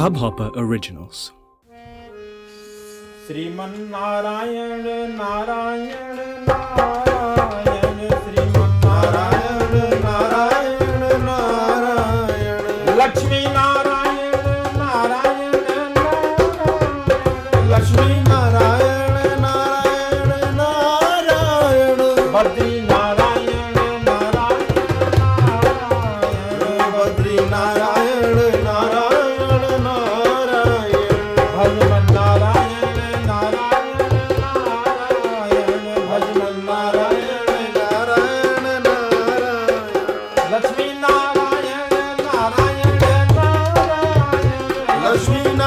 Hubhopper Originals. Shriman Narayan Narayan Narayan Narayan Narayan. Lakshmi Narayan Narayan. Narayan Lakshmi Narayan Narayan. Narayan Badri Narayan Narayan. Narayan Badri Narayan